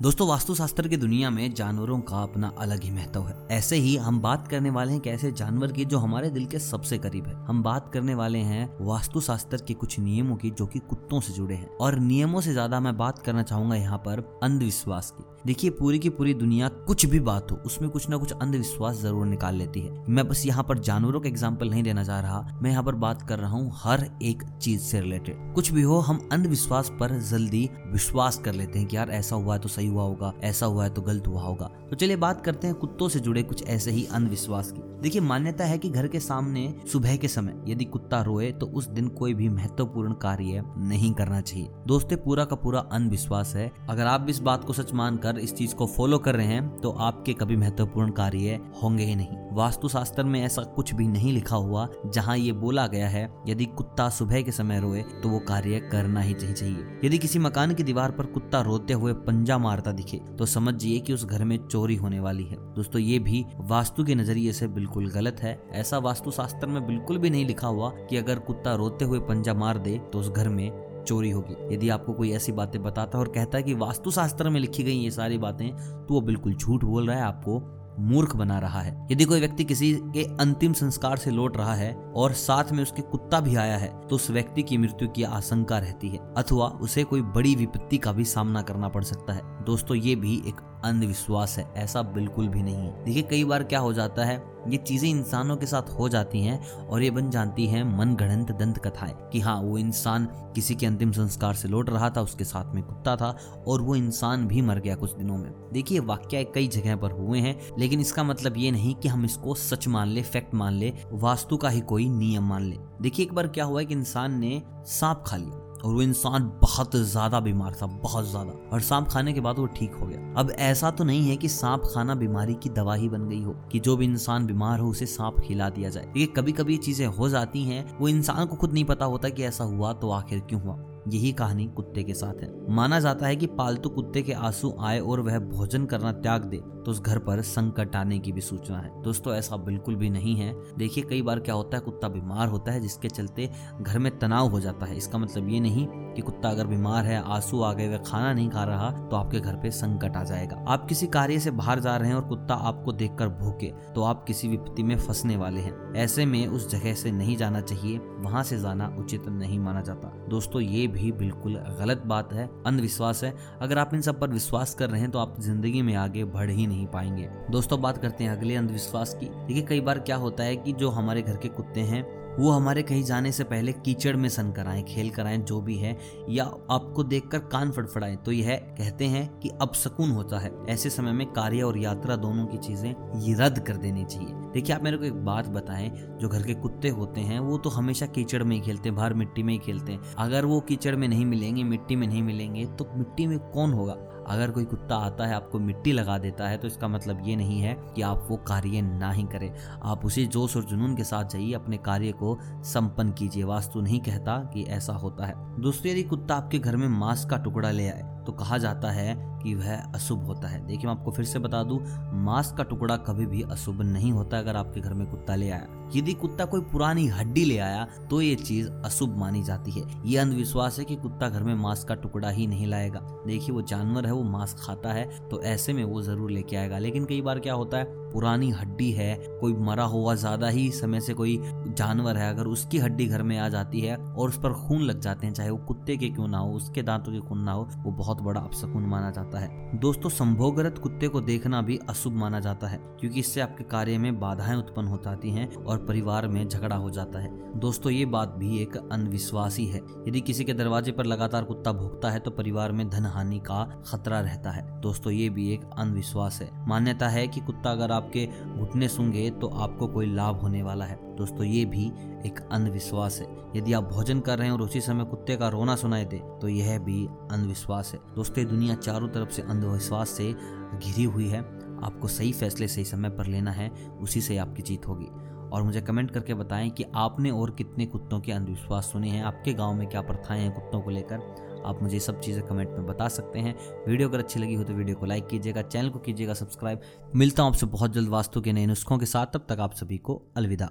दोस्तों, वास्तुशास्त्र की दुनिया में जानवरों का अपना अलग ही महत्व है। ऐसे ही हम बात करने वाले हैं कैसे जानवर की जो हमारे दिल के सबसे करीब है। हम बात करने वाले हैं वास्तुशास्त्र के कुछ नियमों की, जो कि कुत्तों से जुड़े हैं। और नियमों से ज़्यादा मैं बात करना चाहूँगा यहाँ पर अंधविश्वास की। देखिए, पूरी की पूरी दुनिया कुछ भी बात हो, उसमें कुछ ना कुछ अंधविश्वास ज़रूर निकाल लेती है। मैं बस यहाँ पर जानवरों का एग्ज़ाम्पल नहीं देना चाह रहा। मैं यहाँ पर बात कर रहा हूँ हर एक चीज़ से रिलेटेड कुछ भी हो, हम अंधविश्वास पर जल्दी विश्वास कर लेते हैं कि यार, ऐसा हुआ है तो सही हुआ होगा, ऐसा हुआ है तो गलत हुआ होगा। तो चलिए, बात करते हैं कुत्तों से जुड़े कुछ ऐसे ही अंधविश्वास की। देखिए, मान्यता है कि घर के सामने सुबह के समय, यदि कुत्ता रोए तो उस दिन कोई भी महत्वपूर्ण कार्य नहीं करना चाहिए। दोस्तों, पूरा का पूरा अंधविश्वास है। अगर आप इस बात को सच मानकर इस चीज़ को फॉलो कर रहे हैं तो आपके कभी महत्वपूर्ण कार्य होंगे ही नहीं। वास्तुशास्त्र में ऐसा कुछ भी नहीं लिखा हुआ, जहाँ ये बोला गया है, यदि कुत्ता सुबह के समय रोए तो वो कार्य करना ही चाहिए। यदि किसी मकान की दीवार पर कुत्ता रोते हुए पंजा मारता दिखे तो समझिए कि उस घर में चोरी होने वाली है। दोस्तों, ये भी वास्तु के नज़रिए से बिल्कुल गलत है। ऐसा वास्तुशास्त्र में बिल्कुल भी नहीं लिखा हुआ कि अगर कुत्ता रोते हुए पंजा मार दे तो उस घर में चोरी होगी। यदि आपको कोई ऐसी बातें बताता और कहता है कि वास्तुशास्त्र में लिखी गई ये सारी बातें तो वो बिल्कुल झूठ बोल रहा है, आपको मूर्ख बना रहा है। यदि कोई व्यक्ति किसी के अंतिम संस्कार से लौट रहा है और साथ में उसके कुत्ता भी आया है तो उस व्यक्ति की मृत्यु की आशंका रहती है, अथवा उसे कोई बड़ी विपत्ति का भी सामना करना पड़ सकता है। दोस्तों, ये भी एक अंधविश्वास है, ऐसा बिल्कुल भी नहीं है। देखिए, कई बार क्या हो जाता है, ये चीज़ें इंसानों के साथ हो जाती हैं और ये बन जाती हैं मन गणंत दंत कथाएँ कि हाँ वो इंसान किसी के अंतिम संस्कार से लौट रहा था, उसके साथ में कुत्ता था और वो इंसान भी मर गया कुछ दिनों में। देखिए, वाक्य कई जगह पर हुए हैं, लेकिन इसका मतलब ये नहीं कि हम इसको सच मान ले, फैक्ट मान ले, वास्तु का ही कोई नियम मान ले। देखिए, एक बार क्या हुआ कि इंसान ने सांप खा लिया। और वो इंसान बहुत ज़्यादा बीमार था, बहुत ज़्यादा। और सांप खाने के बाद वो ठीक हो गया। अब ऐसा तो नहीं है कि सांप खाना बीमारी की दवा ही बन गई हो, कि जो भी इंसान बीमार हो, उसे सांप खिला दिया जाए। ये कभी कभी चीज़ें हो जाती हैं, वो इंसान को खुद नहीं पता होता कि ऐसा हुआ तो आखिर क्यों हुआ। यही कहानी कुत्ते के साथ है। माना जाता है कि पालतू कुत्ते के आँसू आए और वह भोजन करना त्याग दे तो उस घर पर संकट आने की भी सूचना है। दोस्तों, ऐसा बिल्कुल भी नहीं है। देखिए, कई बार क्या होता है, कुत्ता बीमार होता है, जिसके चलते घर में तनाव हो जाता है। इसका मतलब ये नहीं कि कुत्ता अगर बीमार है, आँसू आ गए, वह खाना नहीं खा रहा तो आपके घर पे संकट आ जाएगा। आप किसी कार्य से बाहर जा रहे हैं और कुत्ता आपको देखकर भूखे तो आप किसी विपत्ति में फंसने वाले हैं। ऐसे में उस जगह से नहीं जाना चाहिए, वहाँ से जाना उचित नहीं माना जाता। दोस्तों, ये भी बिल्कुल गलत बात है, अंधविश्वास है। अगर आप इन सब पर विश्वास कर रहे हैं तो आप ज़िंदगी में आगे बढ़ ही नहीं पाएँगे। दोस्तों, बात करते हैं अगले अंधविश्वास की। देखिए, कई बार क्या होता है कि जो हमारे घर के कुत्ते हैं वो हमारे कहीं जाने से पहले कीचड़ में सन कराएँ, खेल कराएँ, जो भी है, या आपको देखकर कान फड़फड़ाएँ। तो यह कहते हैं कि अब सुकून होता है। ऐसे समय में कार्य और यात्रा दोनों की चीज़ें ये रद्द कर देनी चाहिए। देखिए, आप मेरे को एक बात बताएँ, जो घर के कुत्ते होते हैं, वो तो हमेशा कीचड़ में ही खेलते हैं, बाहर मिट्टी में ही खेलते हैं। अगर वो कीचड़ में नहीं मिलेंगे, मिट्टी में नहीं मिलेंगे तो मिट्टी में कौन होगा? अगर कोई कुत्ता आता है, आपको मिट्टी लगा देता है तो इसका मतलब ये नहीं है कि आप वो कार्य ना ही करें। आप उसे जोश और जुनून के साथ जाइए, अपने कार्य को संपन्न कीजिए। वास्तु नहीं कहता कि ऐसा होता है। दोस्तों, यदि कुत्ता आपके घर में मांस का टुकड़ा ले आए तो कहा जाता है कि वह अशुभ होता है। देखिए, मैं आपको फिर से बता दूँ, मांस का टुकड़ा कभी भी अशुभ नहीं होता अगर आपके घर में कुत्ता ले आया। यदि कुत्ता कोई पुरानी हड्डी ले आया तो ये चीज़ अशुभ मानी जाती है। ये अंधविश्वास है कि कुत्ता घर में मांस का टुकड़ा ही नहीं लाएगा। देखिए, वो जानवर है, वो मांस खाता है तो ऐसे में वो ज़रूर लेके आएगा। लेकिन कई बार क्या होता है, पुरानी हड्डी है, कोई मरा हुआ ज़्यादा ही समय से कोई जानवर है, अगर उसकी हड्डी घर में आ जाती है और उस पर खून लग जाते हैं, चाहे वो कुत्ते के क्यों ना हो, उसके दांतों के खून ना हो, वो बहुत बड़ा अपसकुन माना जाता है। दोस्तों, संभोगरत कुत्ते को देखना भी अशुभ माना जाता है, क्योंकि इससे आपके कार्य में बाधाएँ उत्पन्न हो जाती हैं और परिवार में झगड़ा हो जाता है। दोस्तों, ये बात भी एक अंधविश्वासी है। यदि किसी के दरवाजे पर लगातार कुत्ता भोगता है तो परिवार में धन हानि का खतरा रहता है। दोस्तों, ये भी एक अंधविश्वास है। मान्यता है कि कुत्ता अगर आपके घुटने सूँगे तो आपको कोई लाभ होने वाला है। दोस्तों, ये भी एक अंधविश्वास है। यदि आप भोजन कर रहे हैं और उसी समय कुत्ते का रोना सुनाई दे तो यह भी अंधविश्वास है। दोस्तों, दुनिया चारों तरफ़ से अंधविश्वास से घिरी हुई है। आपको सही फैसले सही समय पर लेना है, उसी से आपकी जीत होगी। और मुझे कमेंट करके बताएँ कि आपने और कितने कुत्तों के अंधविश्वास सुने हैं, आपके गाँव में क्या प्रथाएँ हैं कुत्तों को लेकर। आप मुझे सब चीज़ें कमेंट में बता सकते हैं। वीडियो अगर अच्छी लगी हो तो वीडियो को लाइक कीजिएगा, चैनल को कीजिएगा सब्सक्राइब। मिलता हूँ आपसे बहुत जल्द वास्तु के नए नुस्खों के साथ, तब तक आप सभी को अलविदा।